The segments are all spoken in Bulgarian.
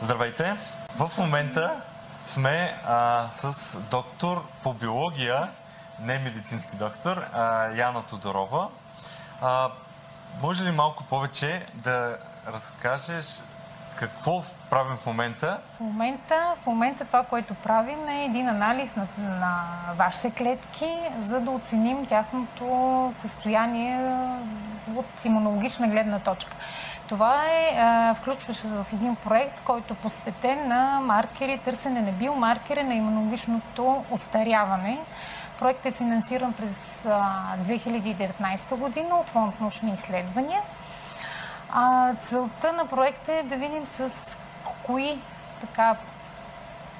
Здравейте! В момента сме а, с доктор по биология, не медицински доктор, а, Яна Тодорова. А, може ли малко повече да разкажеш какво правим в момента? В момента, в момента това, което правим е един анализ на, на вашите клетки, за да оценим тяхното състояние от имунологична гледна точка. Това е, включваше се в един проект, който е посветен на маркери, търсене на биомаркери на имунологичното остаряване. Проектът е финансиран през 2019 година от Фонд научни изследвания. А, целта на проекта е да видим с кои така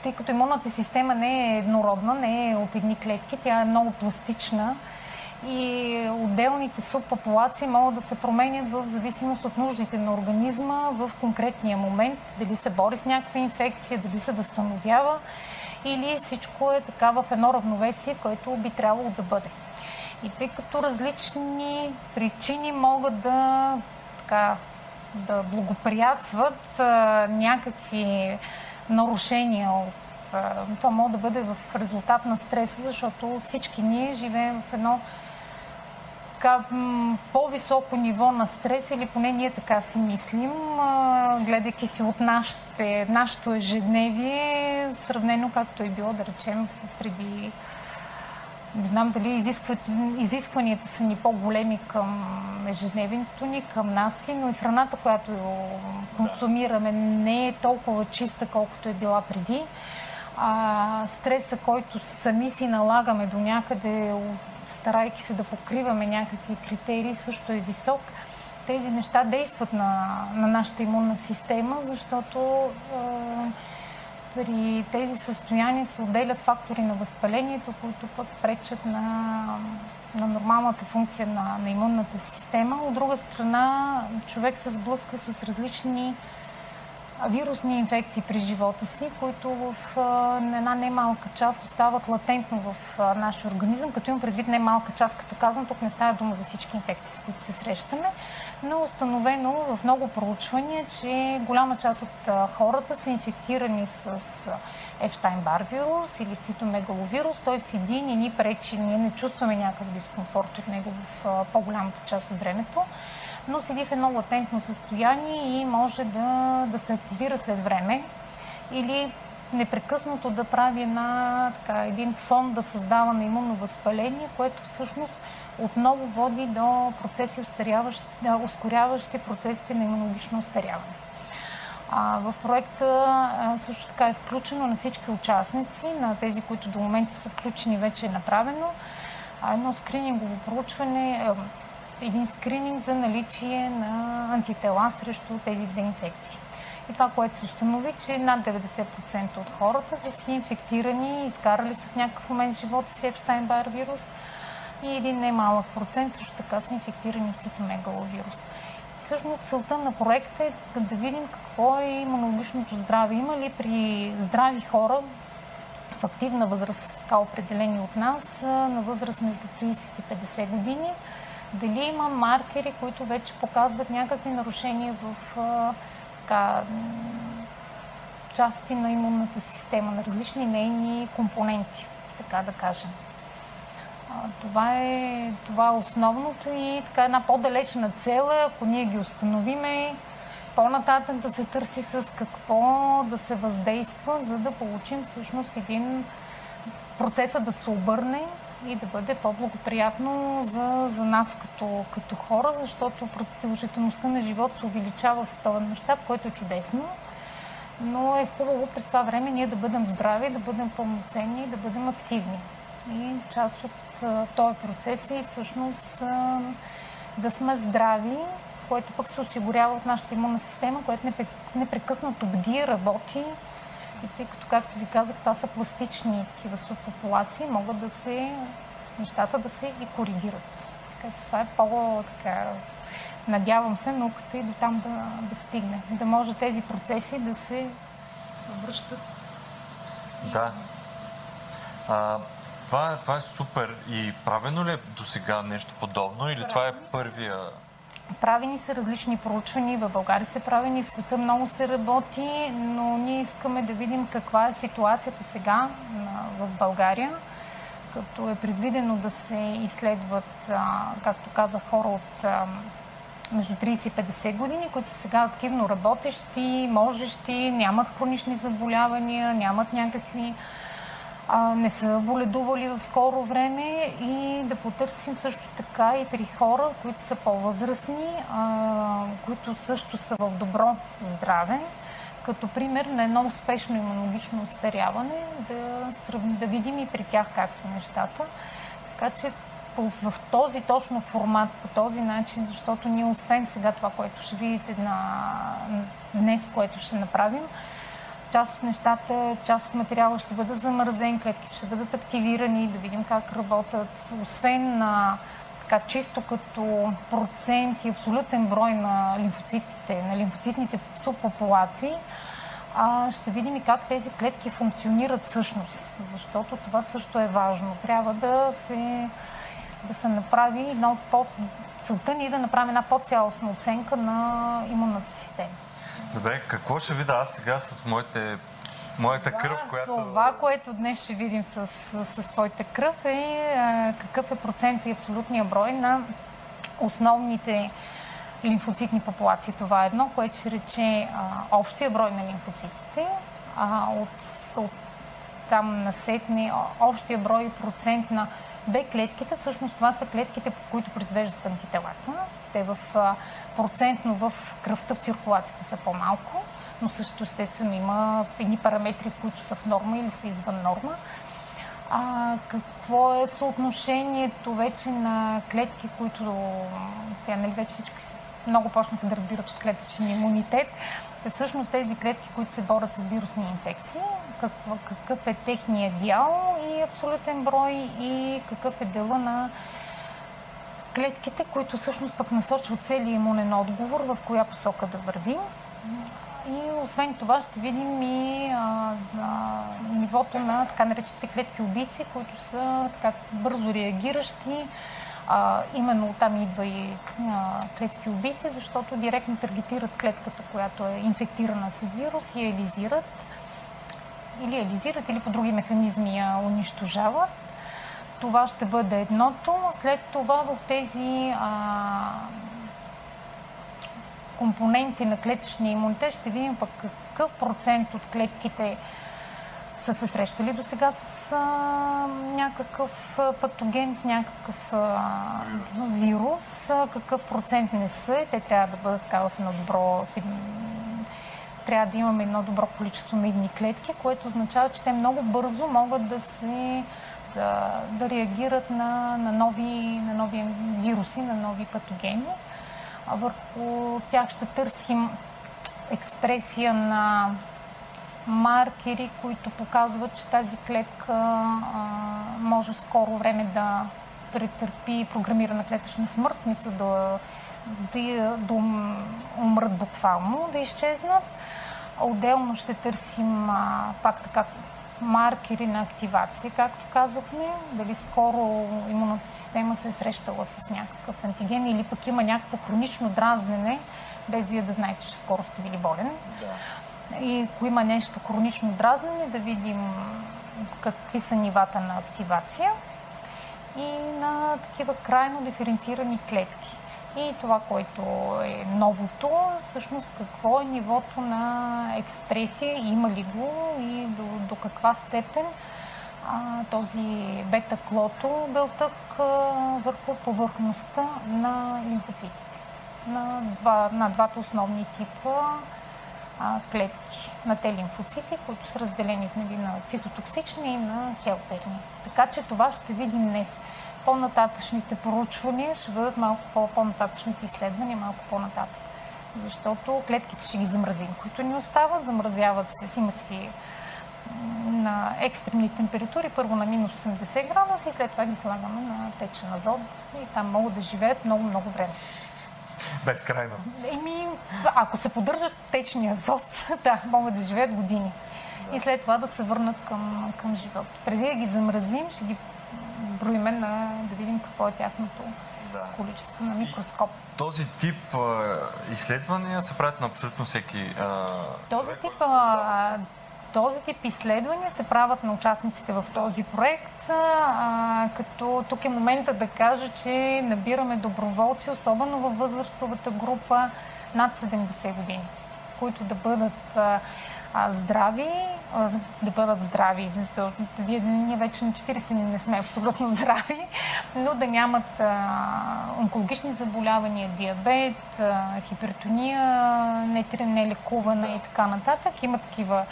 тъй като имунната система не е еднородна, не е от едни клетки, тя е много пластична и отделните субпопулации могат да се променят в зависимост от нуждите на организма в конкретния момент, дали се бори с някаква инфекция, дали се възстановява или всичко е така в едно равновесие, което би трябвало да бъде. И тъй като различни причини могат да, така, да благоприятстват а, някакви нарушения от а, това може да бъде в резултат на стреса, защото всички ние живеем в едно така, по-високо ниво на стрес, или поне ние така си мислим, гледайки си от нашите, нашето ежедневие, сравнено както е било, да речем, с преди не знам дали изискванията са ни по-големи към ежедневието ни, към нас си, но и храната, която консумираме, не е толкова чиста, колкото е била преди. А, стреса, който сами си налагаме до някъде старайки се да покриваме някакви критерии, също е висок. Тези неща действат на, на нашата имунна система, защото е, при тези състояния се отделят фактори на възпалението, които пък пречат на, на нормалната функция на, на имунната система. От друга страна, човек се сблъска с различни вирусни инфекции при живота си, които в една немалка част остават латентно в нашия организъм, като имам предвид немалка част, като казвам, тук не става дума за всички инфекции, с които се срещаме, но установено в много проучвания, че голяма част от хората са инфектирани с Епштайн-Бар вирус или с цитомегаловирус. Той седи, не ни пречи, ние не чувстваме някакъв дискомфорт от него в по-голямата част от времето но седи в едно латентно състояние и може да, да се активира след време или непрекъснато да прави една, така, един фон да създава на имунно възпаление, което всъщност отново води до процеси, да, ускоряващи процесите на имунологично остаряване. А, в проекта а, също така е включено на всички участници, на тези, които до момента са включени, вече е направено едно скринингово проучване, един скрининг за наличие на антитела срещу тези две инфекции. И това, което се установи, че над 90% от хората са си инфектирани, изкарали са в някакъв момент живота си Епштайн-Бар вирус и един немалък процент също така са инфектирани с цитомегаловирус. Всъщност целта на проекта е да видим какво е имунологичното здраве. Има ли при здрави хора в активна възраст, така определени от нас, на възраст между 30 и 50 години, дали има маркери, които вече показват някакви нарушения в така, части на имунната система, на различни нейни компоненти, така да кажем. Това е, това е основното и така една по-далечна цел е, ако ние ги установиме, по-нататък да се търси с какво да се въздейства, за да получим всъщност един процеса да се обърне и да бъде по-благоприятно за, за нас като, като хора, защото продължителността на живот се увеличава с този мащаб, който е чудесно. Но е хубаво през това време ние да бъдем здрави, да бъдем пълноценни и да бъдем активни. И част от този процес е всъщност да сме здрави, което пък се осигурява от нашата имунна система, която непрекъснато бди, работи и тъй като, както ви казах, това са пластични такива субпопулации, могат да се, нещата да се и коригират. Така че това е по-така, надявам се науката и до там да, да стигне. Да може тези процеси да се връщат. Да. А, това, това е супер. И правено ли е до сега нещо подобно или правено това е първия Правени са различни проучвания, в България се правени, в света много се работи, но ние искаме да видим каква е ситуацията сега в България, като е предвидено да се изследват, както казах, хора от между 30 и 50 години, които са сега активно работещи, можещи, нямат хронични заболявания, нямат някакви а, не са боледували в скоро време и да потърсим също така и при хора, които са по-възрастни, а, които също са в добро здраве, като пример на едно успешно имунологично остаряване, да, да видим и при тях как са нещата. Така че в този точно формат, по този начин, защото ние освен сега това, което ще видите на днес, което ще направим, част от нещата, част от материала ще бъде замързен, клетки ще бъдат активирани, да видим как работят. Освен на така чисто като процент и абсолютен брой на лимфоцитите, на лимфоцитните субпопулации, а, ще видим и как тези клетки функционират всъщност, защото това също е важно. Трябва да се, да се направи едно по... Целта ни е да направим една по-цялостна оценка на имунната система. Добре, какво ще видя аз сега с моите моята това, кръв, която... Това, което днес ще видим с, с, с твоята кръв е а, какъв е процент и абсолютния брой на основните лимфоцитни популации. Това е едно, което ще рече а, общия брой на лимфоцитите, а, от, от там насетне общия брой процент на Б клетките. Всъщност това са клетките, по които произвеждат антителата. Те в а, процентно в кръвта в циркулацията са по-малко, но също естествено има едни параметри, които са в норма или са извън норма. А, какво е съотношението вече на клетки, които сега нали, вече всички много почнаха да разбират от клетъчен имунитет. Те всъщност тези клетки, които се борят с вирусни инфекции, какъв, какъв е техният дял и абсолютен брой и какъв е дела на клетките, които всъщност пък насочват целият имунен отговор в коя посока да вървим. И освен това ще видим и а, а, нивото на така наречените клетки убийци, които са така бързо реагиращи. А, именно там идва и а, клетки убийци, защото директно таргетират клетката, която е инфектирана с вирус и я елизират. Или елизират, или по други механизми я унищожават. Това ще бъде едното. След това в тези а, компоненти на клетъчния имунитет ще видим пък какъв процент от клетките са се срещали до сега с а, някакъв патоген, с някакъв а, вирус, а, какъв процент не са. Те трябва да бъдат така в едно добро, в трябва да имаме едно добро количество на едни клетки, което означава, че те много бързо могат да се да, да реагират на, на, нови, на нови вируси, на нови патогени. Върху тях ще търсим експресия на маркери, които показват, че тази клетка а, може скоро време да претърпи програмирана клетъчна смърт, в смисъл да, да, да умрат буквално, да изчезнат. Отделно ще търсим а, пак така маркери на активация, както казахме, дали скоро имунната система се е срещала с някакъв антиген или пък има някакво хронично дразнене, без вие да знаете, че скоро сте били болен. Да. И ако има нещо хронично дразнене, да видим какви са нивата на активация и на такива крайно диференцирани клетки. И това, което е новото, всъщност какво е нивото на експресия, има ли го и до, до каква степен а, този бета-клото белтък а, върху повърхността на лимфоцитите. На, два, на двата основни типа а, клетки на те лимфоцити, които са разделени нали, на цитотоксични и на хелперни. Така че това ще видим днес по-нататъчните проучвания ще бъдат малко по-нататъчните изследвания, малко по-нататък. Защото клетките ще ги замразим, които ни остават, замразяват се, има си на екстремни температури, първо на минус 80 градуса и след това ги слагаме на течен азот и там могат да живеят много-много време. Безкрайно. Еми, ако се поддържат течния азот, да, могат да живеят години. Да. И след това да се върнат към, към живот. Преди да ги замразим, ще ги броиме на да видим какво е тяхното да. количество на микроскоп. И този тип а, изследвания се правят на абсолютно всеки а, Този човек, тип а, този тип изследвания се правят на участниците в този проект, а, като тук е момента да кажа, че набираме доброволци, особено във възрастовата група над 70 години, които да бъдат а, здрави, да бъдат здрави. Вие, ние вече на 40 не сме абсолютно здрави, но да нямат онкологични заболявания, диабет, хипертония, нелекувана и така нататък. Има такива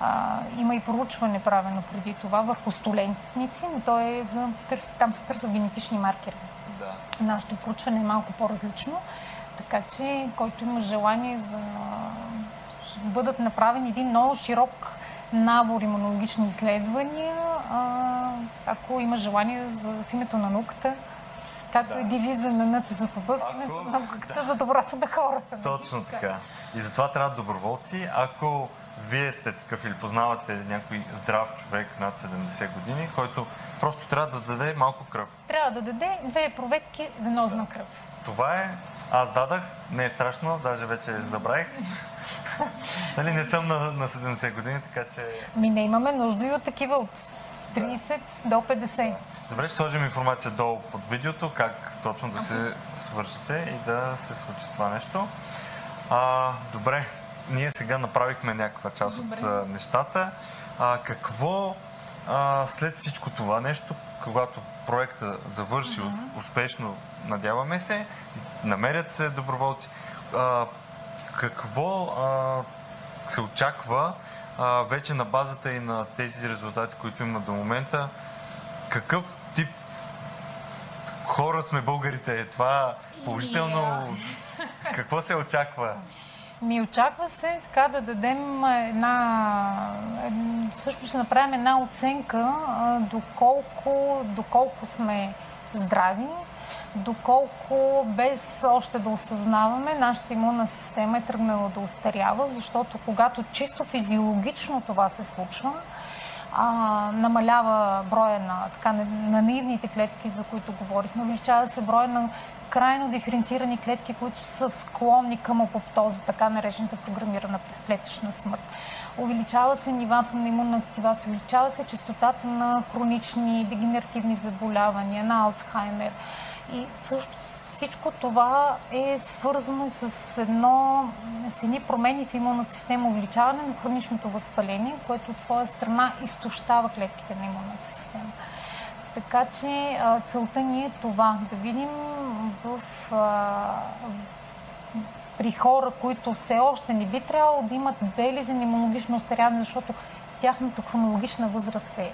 а, има и проучване правено преди това върху столентници, но то е за търс, там се търсят генетични маркери. Да. Нашето проучване е малко по-различно, така че който има желание за ще бъдат направени един много широк набор имунологични изследвания, а, ако има желание за, в името на науката, както да. е девиза на НЦЗПБ, в името на науката да. за доброто на хората. Точно така. И затова трябва доброволци. Ако вие сте такъв или познавате някой здрав човек над 70 години, който просто трябва да даде малко кръв. Трябва да даде две проветки венозна да. кръв. Това е. Аз дадах, не е страшно, даже вече забравих. нали, не съм на, на 70 години, така че... Ми не имаме нужда и от такива от 30 да. до 50. Добре, ще сложим информация долу под видеото, как точно да се свършите и да се случи това нещо. А, добре, ние сега направихме някаква част Добре. от а, нещата. А, какво а, след всичко това нещо, когато проекта завърши uh-huh. успешно, надяваме се, намерят се доброволци, а, какво а, се очаква а, вече на базата и на тези резултати, които има до момента, какъв тип хора сме българите? Е това положително? Yeah. Какво се очаква? Ми очаква се така да дадем една... Всъщност ще направим една оценка доколко, доколко сме здрави, доколко без още да осъзнаваме, нашата имунна система е тръгнала да устарява, защото когато чисто физиологично това се случва, а, намалява броя на, така, на наивните клетки, за които говорихме, увеличава се броя на крайно диференцирани клетки, които са склонни към апоптоза, така наречената програмирана клетъчна смърт. Увеличава се нивата на имунна активация, увеличава се частотата на хронични дегенеративни заболявания, на Алцхаймер. И също всичко това е свързано с, едно, с едни промени в имунната система, увеличаване на хроничното възпаление, което от своя страна изтощава клетките на имунната система. Така че целта ни е това, да видим в, при хора, които все още не би трябвало да имат белези на имунологично остаряване, защото тяхната хронологична възраст е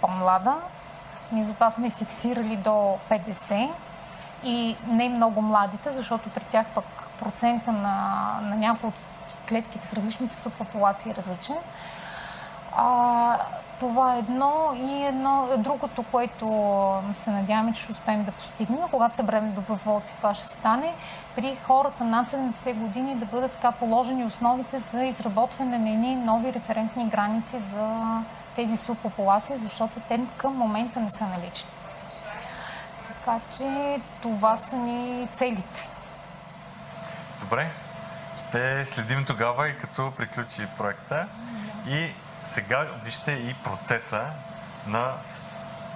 по-млада. Ние затова сме фиксирали до 50 и не много младите, защото при тях пък процента на, на някои от клетките в различните субпопулации е различен. А, това е едно и едно, другото, което се надяваме, че ще успеем да постигнем, когато съберем доброволци, това ще стане, при хората над 70 години да бъдат така положени основите за изработване на едни нови референтни граници за тези субпопулации, защото те към момента не са налични. Така че това са ни целите. Добре. Ще следим тогава и като приключи проекта. И сега вижте и процеса на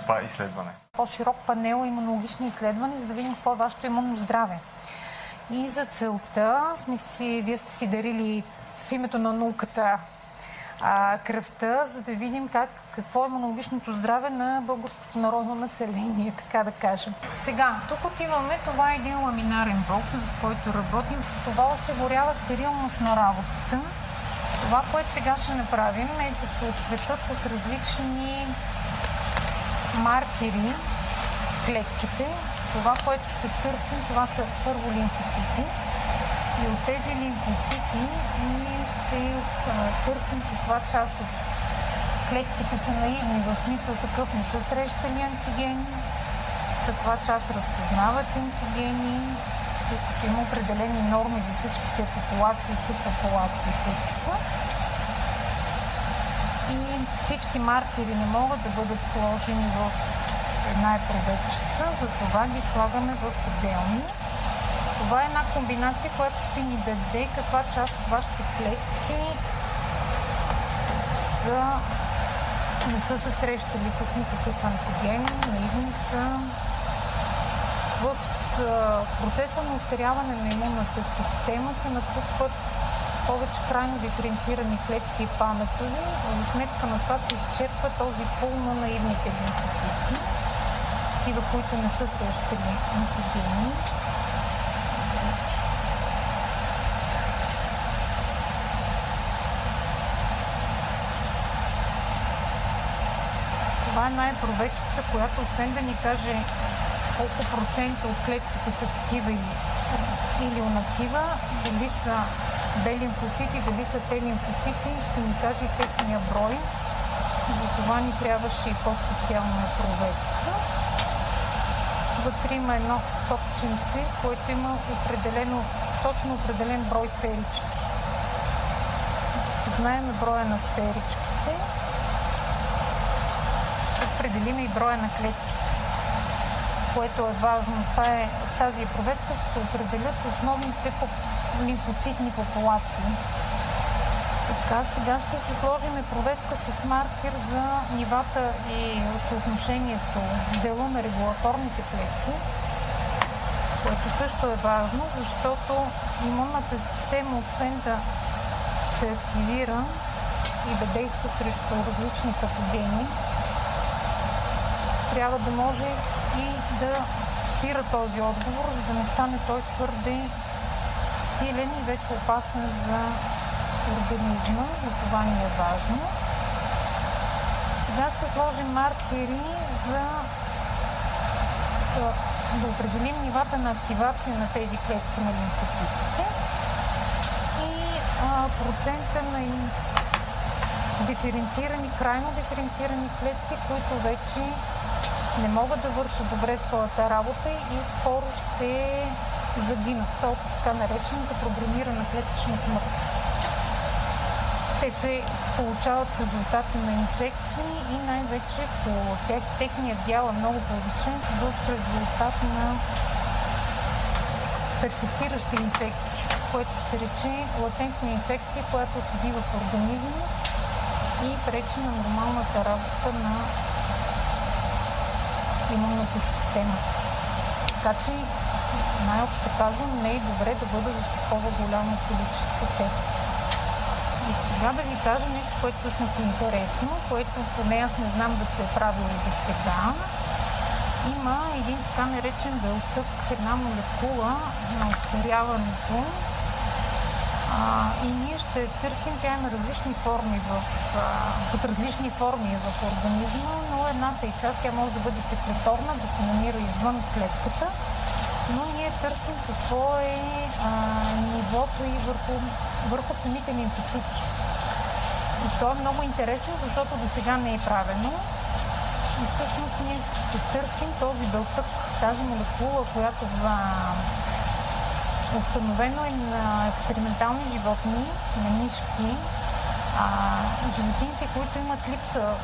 това изследване. По-широк панел имунологични изследвания, за да видим какво е вашето имунно здраве. И за целта сме си, вие сте си дарили в името на науката а, кръвта, за да видим как, какво е имунологичното здраве на българското народно население, така да кажем. Сега, тук отиваме, това е един ламинарен бокс, в който работим. Това осигурява стерилност на работата това, което сега ще направим е да се отсветат с различни маркери клетките. Това, което ще търсим, това са първо лимфоцити. И от тези лимфоцити ние ще търсим каква част от клетките са наивни, в смисъл такъв не са срещани антигени, каква част разпознават антигени, тъй като има определени норми за всичките популации субпопулации, които са. И всички маркери не могат да бъдат сложени в една е проветчица, затова ги слагаме в отделни. Това е една комбинация, която ще ни даде каква част от вашите клетки са, не са се срещали с никакъв антиген, наивни са. В процеса на устаряване на имунната система се натрупват повече крайно диференцирани клетки и паметови. За сметка на това се изчерпва този пул на наивните лимфоцити, такива, които не са срещали антигени. Това е най-провечица, която освен да ни каже колко процента от клетките са такива или, или онакива, дали са бели лимфоцити, дали са те лимфоцити, ще ни каже и техния брой. За това ни трябваше и по-специална проверка. Вътре има едно топченце, което има определено, точно определен брой сферички. Знаем броя на сферичките, определим и броя на клетките, което е важно. Това е, в тази проверка ще се определят основните лимфоцитни популации. Така, сега ще си сложим проветка с маркер за нивата и съотношението дела на регулаторните клетки, което също е важно, защото имунната система, освен да се активира и да действа срещу различни патогени, трябва да може и да спира този отговор, за да не стане той твърде силен и вече опасен за организма, за това ни е важно. Сега ще сложим маркери за да определим нивата на активация на тези клетки на лимфоцитите и а, процента на диференцирани, крайно диференцирани клетки, които вече не могат да вършат добре своята работа и скоро ще загинат от така наречената програмирана клетъчна смърт. Те се получават в резултати на инфекции и най-вече по тях, техният дял е много повишен в резултат на персистираща инфекция, което ще рече латентна инфекция, която седи в организма и пречи на нормалната работа на имунната система. Така че най-общо казвам, не е добре да бъдат в такова голямо количество те. И сега да ви кажа нещо, което всъщност е интересно, което поне аз не знам да се е правило до сега. Има един така наречен белтък, една молекула на устаряването, а, и ние ще търсим, тя има различни форми в, а, под различни форми в организма, но едната и част тя може да бъде секреторна, да се намира извън клетката но ние търсим какво е а, нивото и върху, върху самите лимфоцити. И то е много интересно, защото до сега не е правено. И всъщност ние ще търсим този белтък, тази молекула, която установено е на експериментални животни, на мишки, а, животините, които имат липса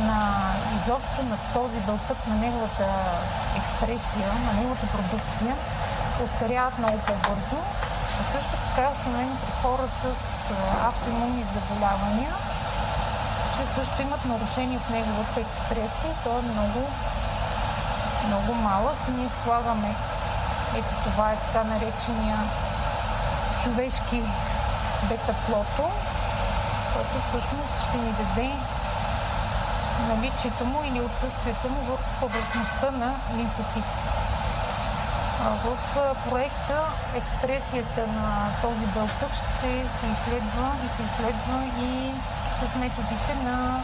на изобщо на този белтък, на неговата експресия, на неговата продукция, остаряват много по-бързо. А също така е установено при хора с автоимунни заболявания, че също имат нарушение в неговата експресия. Той е много, много малък. Ние слагаме, ето това е така наречения човешки бета-плото, който всъщност ще ни даде наличието му или отсъствието му върху повърхността на лимфоцитите. В проекта експресията на този белтък ще се изследва и се изследва и с методите на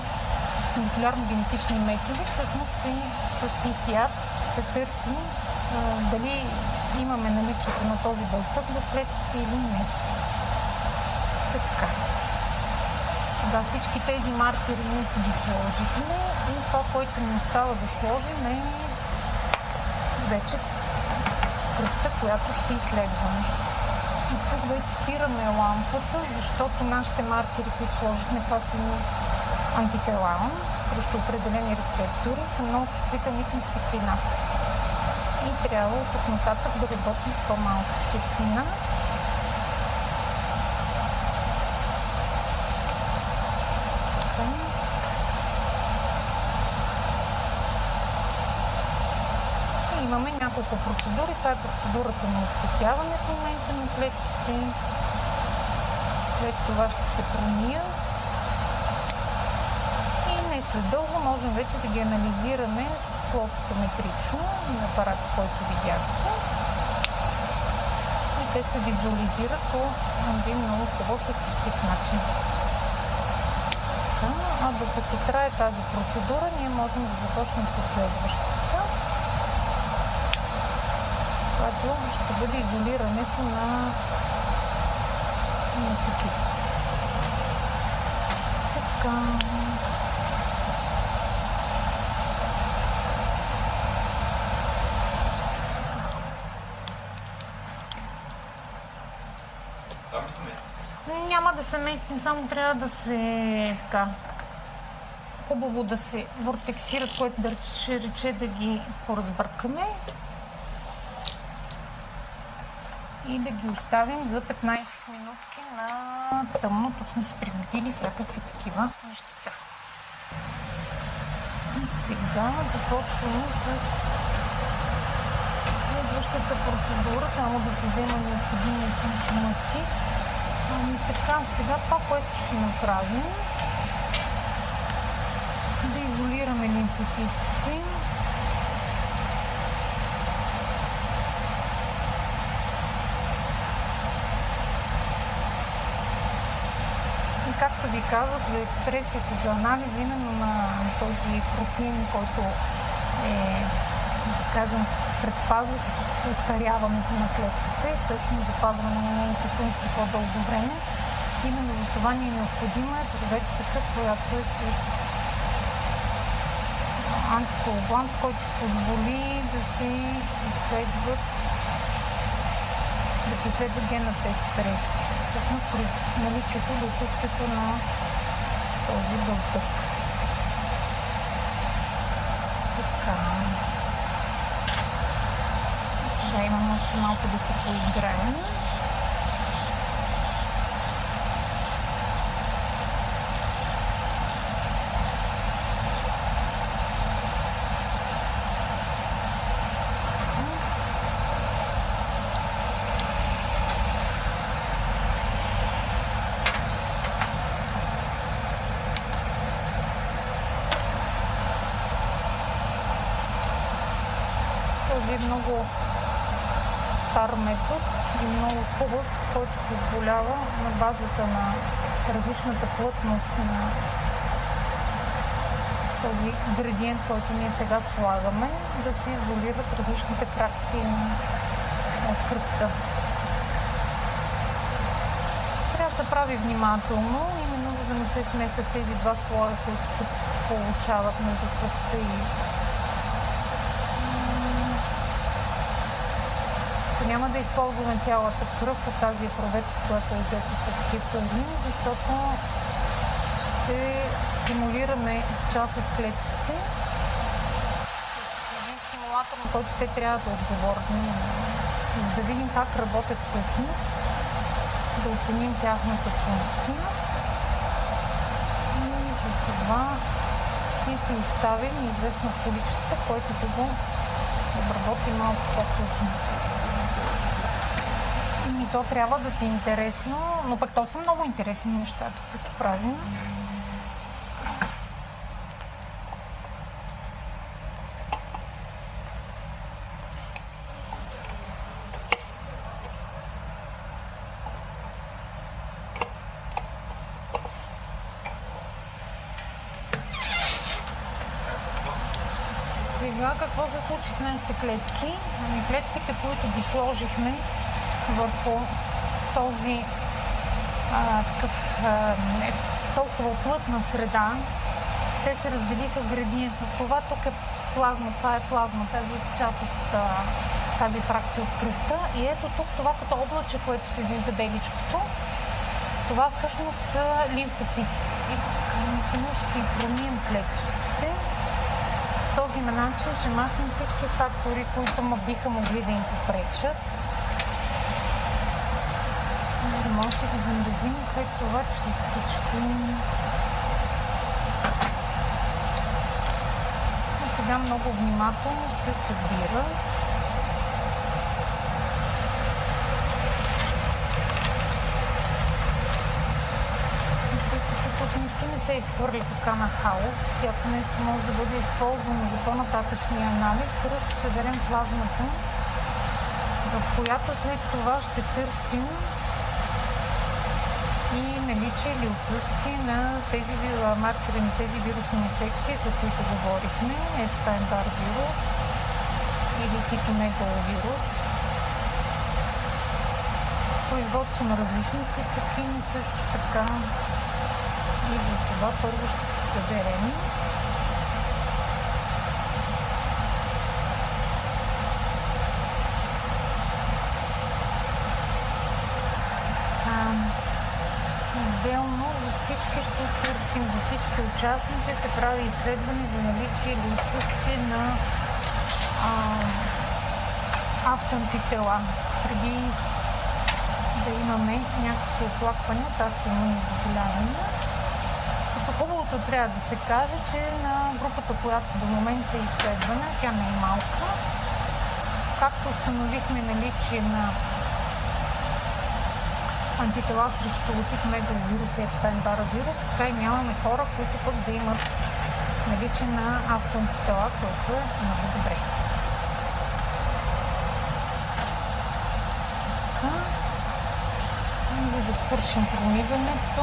молекулярно-генетични методи. Всъщност и с PCR се търси дали имаме наличието на този белтък в клетките или не. Така. Сега всички тези маркери ние си ги сложихме и това, което ни остава да сложим е вече кръвта, която ще изследваме. И тук вече спираме лампата, защото нашите маркери, които сложихме, това са антитела срещу определени рецептори са много чувствителни към светлината. И трябва от тук нататък да работим с по-малко светлина. Имаме няколко процедури. Това е процедурата на осветяване в момента на клетките. След това ще се промият и след дълго можем вече да ги анализираме с флотстометрично на апарата, който видяхте. И те се визуализират по един много хубав и красив начин. А докато трае тази процедура, ние можем да започнем с следващата, която ще бъде изолирането на лимфоцитите. Така. Няма да се местим, само трябва да се така хубаво да се вортексират, което да рече, рече да ги поразбъркаме и да ги оставим за 15 минутки на тъмно. Сме си приготили всякакви такива нещица. И сега започваме с следващата процедура, само да се взема необходимия консуматив. Ами така, сега това, което ще направим, да изолираме лимфоцитите. И както ви казах, за експресията, за анализа именно на този протеин, който е, да кажем, предпазващ от устаряването на клетката и всъщност запазване на нейните функции по-дълго време. Именно за това ни е необходима е проветката, която е с антикоагулант, който ще позволи да се изследват да се изследва генната експресия. Всъщност наличието или отсъствието на този бълтък. Така. Сега имам още малко да се поиграем. този е много стар метод и много хубав, който позволява на базата на различната плътност на този градиент, който ние сега слагаме, да се изолират различните фракции от кръвта. Трябва да се прави внимателно, именно за да не се смесят тези два слоя, които се получават между кръвта и няма да използваме цялата кръв от тази проветка, която е взета с хипарин, защото ще стимулираме част от клетките с един стимулатор, на който те трябва да отговорят, за да видим как работят всъщност, да оценим тяхната функция. И за това ще си оставим известно количество, което да го обработим малко по-късно то трябва да ти е интересно, но пък то са много интересни нещата, които правим. Сега какво се случи с нашите клетки? Ами клетките, които ги сложихме, върху този а, такъв а, толкова плътна среда, те се разделиха градиентно. Това тук е плазма, това е плазма, тази част от а, тази фракция от кръвта. И ето тук това като облаче, което се вижда беличкото, това всъщност са лимфоцитите. И Сега ще си промием клетчиците. Този начин ще махнем всички фактори, които му биха могли да им попречат. Може да ги замразим и след това чистички. И сега много внимателно се събират. се изхвърля така на хаос. Всяко нещо може да бъде използвано за по-нататъчния анализ. Първо ще съберем плазмата, в която след това ще търсим и наличие или отсъствие на тези маркери на тези вирусни инфекции, за които говорихме, Епштайн-Бар вирус или цитомегаловирус. Производство на различни цитокини също така и за това първо ще се съберем. Отделно за всички ще търсим, за всички участници се прави изследване за наличие или отсъствие на а, автоантитела. Преди да имаме някакви оплаквания от автоимунни заболявания, Хубавото трябва да се каже, че на групата, която до момента е изследвана, тя не е малка, както установихме наличие на антитела срещу цитомегаловирус и епштайн-бара вирус, така и нямаме хора, които пък да имат наличие на автоантитела, което е много добре. Така. За да свършим промиването,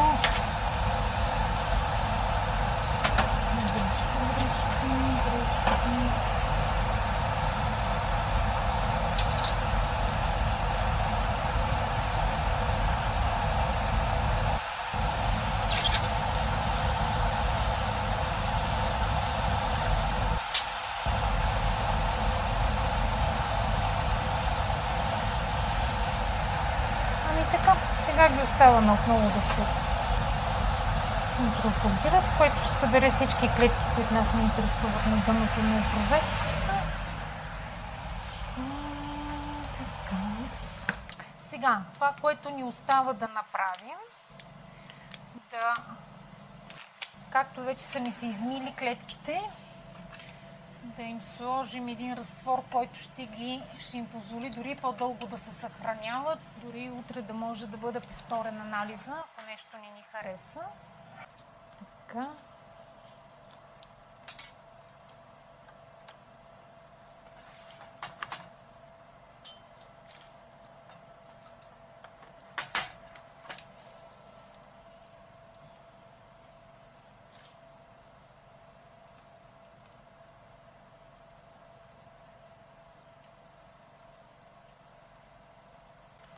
Сега ги оставяме отново да се центрофугират, което ще събере всички клетки, които нас не интересуват на дъното на проверката. Сега, това, което ни остава да направим, да, както вече са ни се измили клетките, да им сложим един разтвор, който ще, ги, ще им позволи дори по-дълго да се съхраняват, дори утре да може да бъде повторен анализа, ако нещо не ни хареса. Така.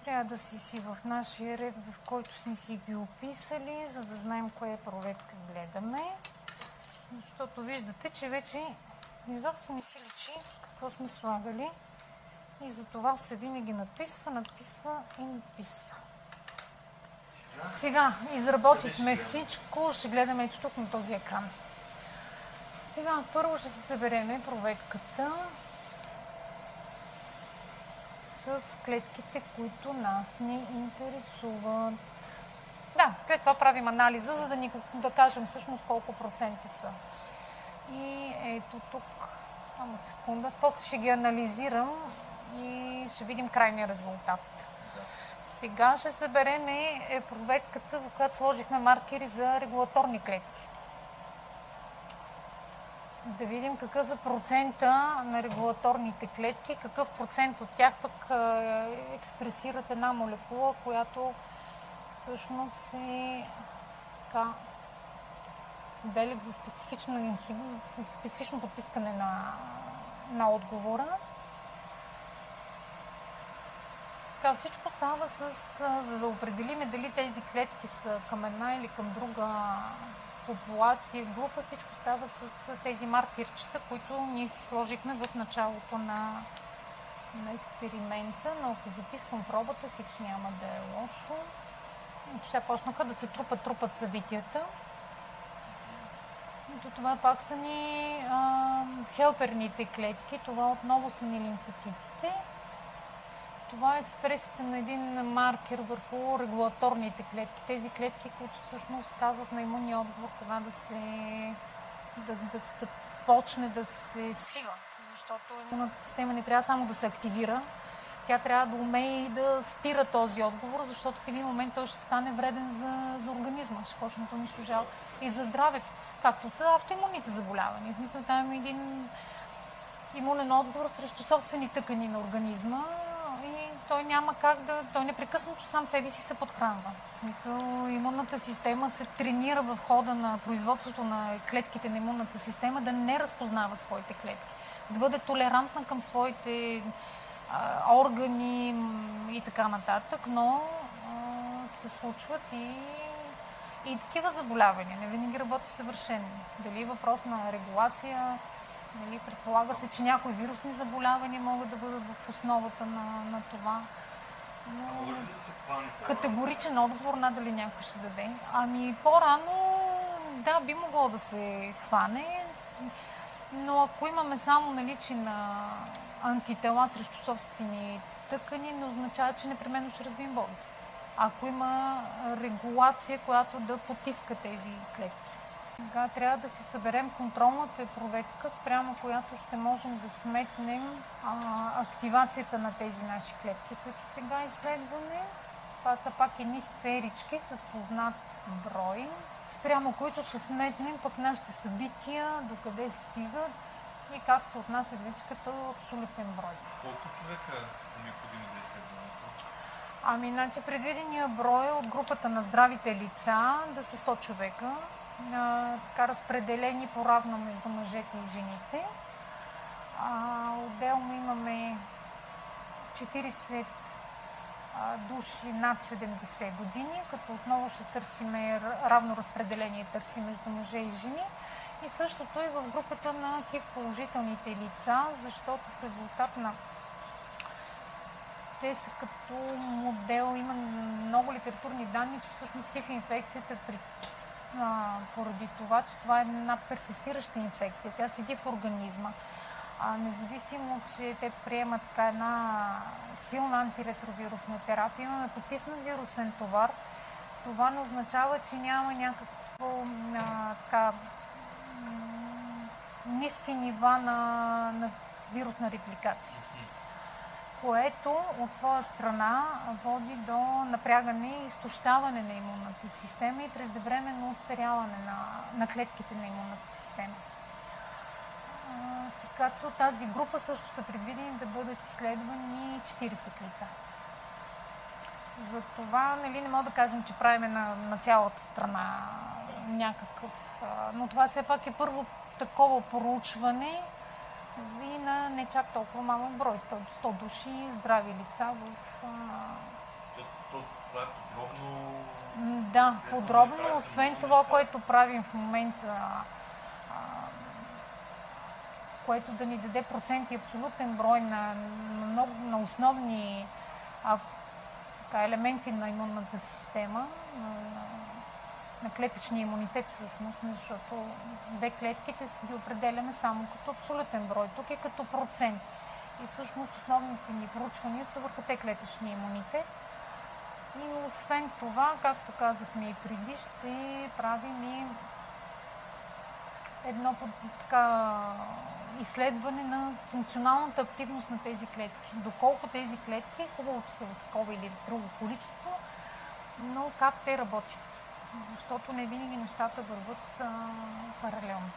Трябва да си си в нашия ред, в който сме си ги описали, за да знаем коя проветка гледаме. Защото виждате, че вече изобщо не си личи какво сме слагали. И за това се винаги надписва, надписва и надписва. Сега изработихме всичко. Ще гледаме ето тук на този екран. Сега първо ще се събереме проветката с клетките, които нас ни интересуват. Да, след това правим анализа, за да, ни, да кажем всъщност колко проценти са. И ето тук, само секунда, после ще ги анализирам и ще видим крайния резултат. Сега ще съберем е проветката, в която сложихме маркери за регулаторни клетки да видим какъв е процента на регулаторните клетки, какъв процент от тях пък експресират една молекула, която всъщност е така, белег за специфично, специфично потискане на, на отговора. Така, всичко става с, за да определиме дали тези клетки са към една или към друга популация, група, всичко става с тези маркерчета, които ние си сложихме в началото на, на експеримента, но ако записвам пробата, хич няма да е лошо. Сега почнаха да се трупат, трупат събитията. Ето това пак са ни а, хелперните клетки. Това отново са ни лимфоцитите. Това е експресията на един маркер върху регулаторните клетки. Тези клетки, които всъщност казват на имунния отговор кога да се да, да, да почне да се свива. Защото имунната система не трябва само да се активира, тя трябва да умее и да спира този отговор, защото в един момент той ще стане вреден за, за организма, ще почне да унищожава и за здравето, както са автоимунните заболявания. В смисъл, там е един имунен отговор срещу собствени тъкани на организма той няма как да... Той непрекъснато сам себе си се подхранва. Смисъл, имунната система се тренира в хода на производството на клетките на имунната система да не разпознава своите клетки, да бъде толерантна към своите а, органи и така нататък, но а, се случват и, и такива заболявания. Не винаги работи съвършено. Дали е въпрос на регулация, нали, предполага се, че някои вирусни заболявания могат да бъдат в основата на, на това. Но, да се категоричен отговор надали някой ще даде. Ами по-рано, да, би могло да се хване, но ако имаме само наличие на антитела срещу собствени тъкани, не означава, че непременно ще развием болест. Ако има регулация, която да потиска тези клетки. Сега трябва да си съберем контролната проверка, спрямо която ще можем да сметнем а, активацията на тези наши клетки, които сега изследваме. Това са пак едни сферички с познат брой, спрямо които ще сметнем пък нашите събития, докъде стигат и как се отнася вече като абсолютен брой. Колко човека са необходими за изследването? Ами, значи предвидения брой от групата на здравите лица да са 100 човека, а, така разпределени по-равно между мъжете и жените. А, отделно имаме 40 а, души над 70 години, като отново ще търсиме равно разпределение търси между мъже и жени. И същото и в групата на ХИВ положителните лица, защото в резултат на те са като модел, има много литературни данни, че всъщност ХИВ инфекцията при, а, поради това, че това е една персистираща инфекция. Тя седи в организма. А, независимо, че те приемат така една силна антиретровирусна терапия, имаме потиснат вирусен товар, това не означава, че няма някакво а, така, ниски нива на, на вирусна репликация, което от своя страна води до напрягане и изтощаване на имунната система и преждевременно устаряване на, на клетките на имунната система. Така че от тази група също са предвидени да бъдат изследвани 40 лица. За това нали, не мога да кажем, че правиме на, на цялата страна някакъв. Но това все пак е първо такова проучване и на не чак толкова малък брой, 100, 100 души здрави лица в... Това е подробно... Да, подробно. Освен това, което правим в момента, което да ни даде процент и абсолютен брой на, на, на основни а, така, елементи на имунната система, на, на клетъчния имунитет всъщност, защото Б клетките си ги определяме само като абсолютен брой. Тук е като процент. И всъщност основните ни проучвания са върху те клетъчния имунитет. И освен това, както казахме и преди, ще правим и едно така изследване на функционалната активност на тези клетки. Доколко тези клетки, хубаво, че са в такова или друго количество, но как те работят защото не винаги нещата върват а, паралелно.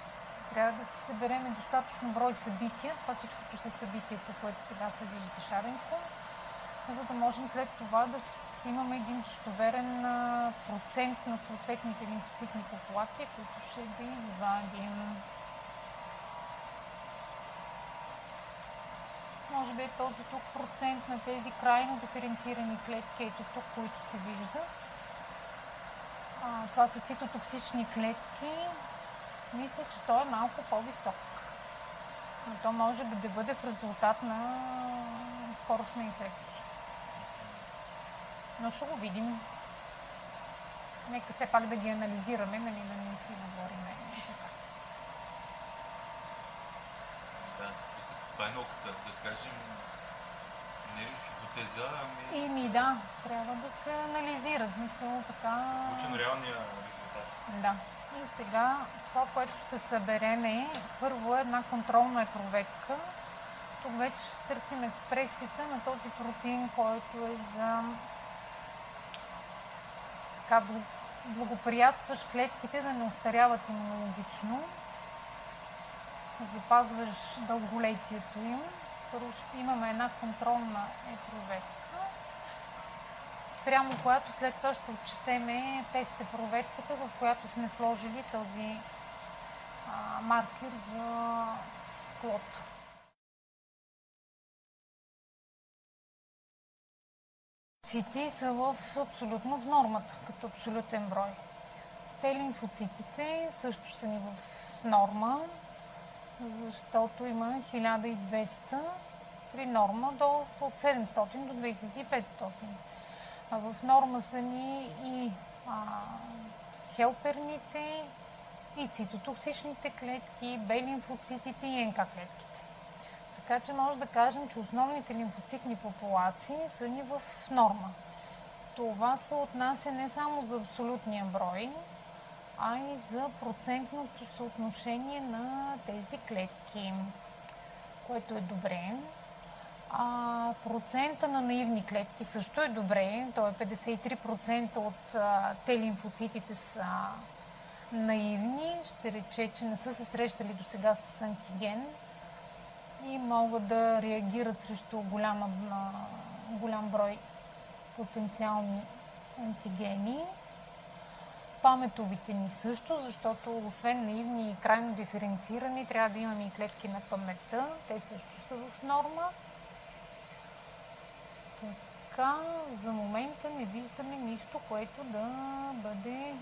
Трябва да се събереме достатъчно брой събития, това всичкото са събитията, което сега се вижда шаренко, за да можем след това да имаме един достоверен процент на съответните лимфоцитни популации, които ще да извадим. Може би е този тук процент на тези крайно диференцирани клетки, ето тук, които се виждат а, това са цитотоксични клетки, мисля, че той е малко по-висок. Но то може да бъде в резултат на скорошна инфекция. Но ще го видим. Нека все пак да ги анализираме, нали да не си говорим. Да, това е науката, да кажем не е хипотеза, ами... И ми да, трябва да се анализира, смисъл така... Учен реалния резултат. Да. И сега това, което ще съберем е първо една контролна проверка. Тук вече ще търсим експресията на този протеин, който е за така, благоприятстваш клетките да не остаряват имунологично, запазваш дълголетието им. Първо имаме една контролна епроветка, спрямо която след това ще отчетеме тест проветката, в която сме сложили този а, маркер за клод. Лимфоцити са в абсолютно в нормата, като абсолютен брой. Те лимфоцитите също са ни в норма, защото има 1200 при норма до, от 700 до 2500. А в норма са ни и а, хелперните, и цитотоксичните клетки, Б лимфоцитите и НК клетките. Така че може да кажем, че основните лимфоцитни популации са ни в норма. Това се отнася не само за абсолютния брой, а и за процентното съотношение на тези клетки, което е добре. А, процента на наивни клетки също е добре. Той е 53% от а, те лимфоцитите са наивни. Ще рече, че не са се срещали до сега с антиген и могат да реагират срещу голяма, голям брой потенциални антигени. Паметовите ни също, защото освен наивни и крайно диференцирани, трябва да имаме и клетки на паметта. Те също са в норма. Така, за момента не виждаме нищо, което да бъде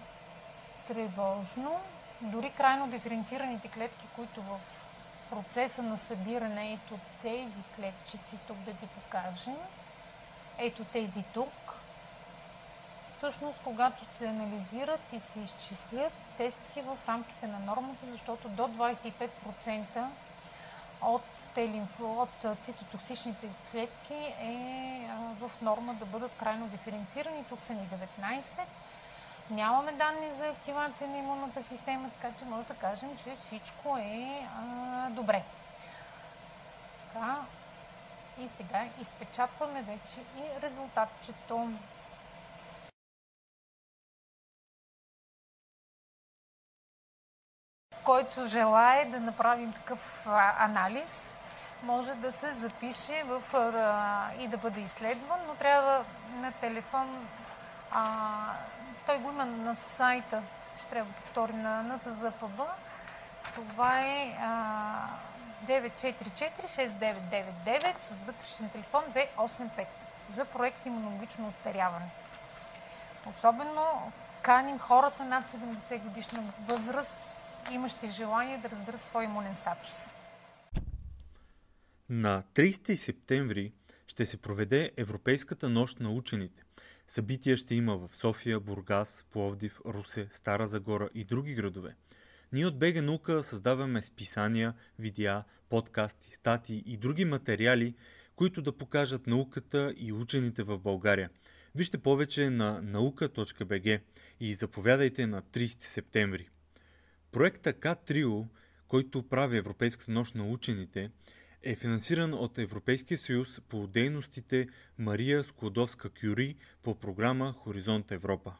тревожно. Дори крайно диференцираните клетки, които в процеса на събиране, ето тези клетчици тук да ги покажем, ето тези тук, всъщност когато се анализират и се изчислят, те са си в рамките на нормата, защото до 25% от, телинфо, от цитотоксичните клетки е в норма да бъдат крайно диференцирани. Тук са ни 19. Нямаме данни за активация на имунната система, така че може да кажем, че всичко е а, добре. Така. И сега изпечатваме вече и резултатчето. Който желае да направим такъв анализ, може да се запише в, и да бъде изследван, но трябва на телефон а, той го има на сайта, ще трябва да повтори на НЦЗПБ. Това е а, 944-6999 с вътрешен телефон 285 за проект имунологично остаряване. Особено каним хората над 70 годишна възраст, имащи желание да разберат своя имунен статус. На 30 септември ще се проведе Европейската нощ на учените. Събития ще има в София, Бургас, Пловдив, Русе, Стара Загора и други градове. Ние от БГ Наука създаваме списания, видеа, подкасти, статии и други материали, които да покажат науката и учените в България. Вижте повече на наука.бг и заповядайте на 30 септември. Проекта К-Трио, който прави Европейската нощ на учените, е финансиран от Европейския съюз по дейностите Мария Склодовска-Кюри по програма Хоризонт Европа.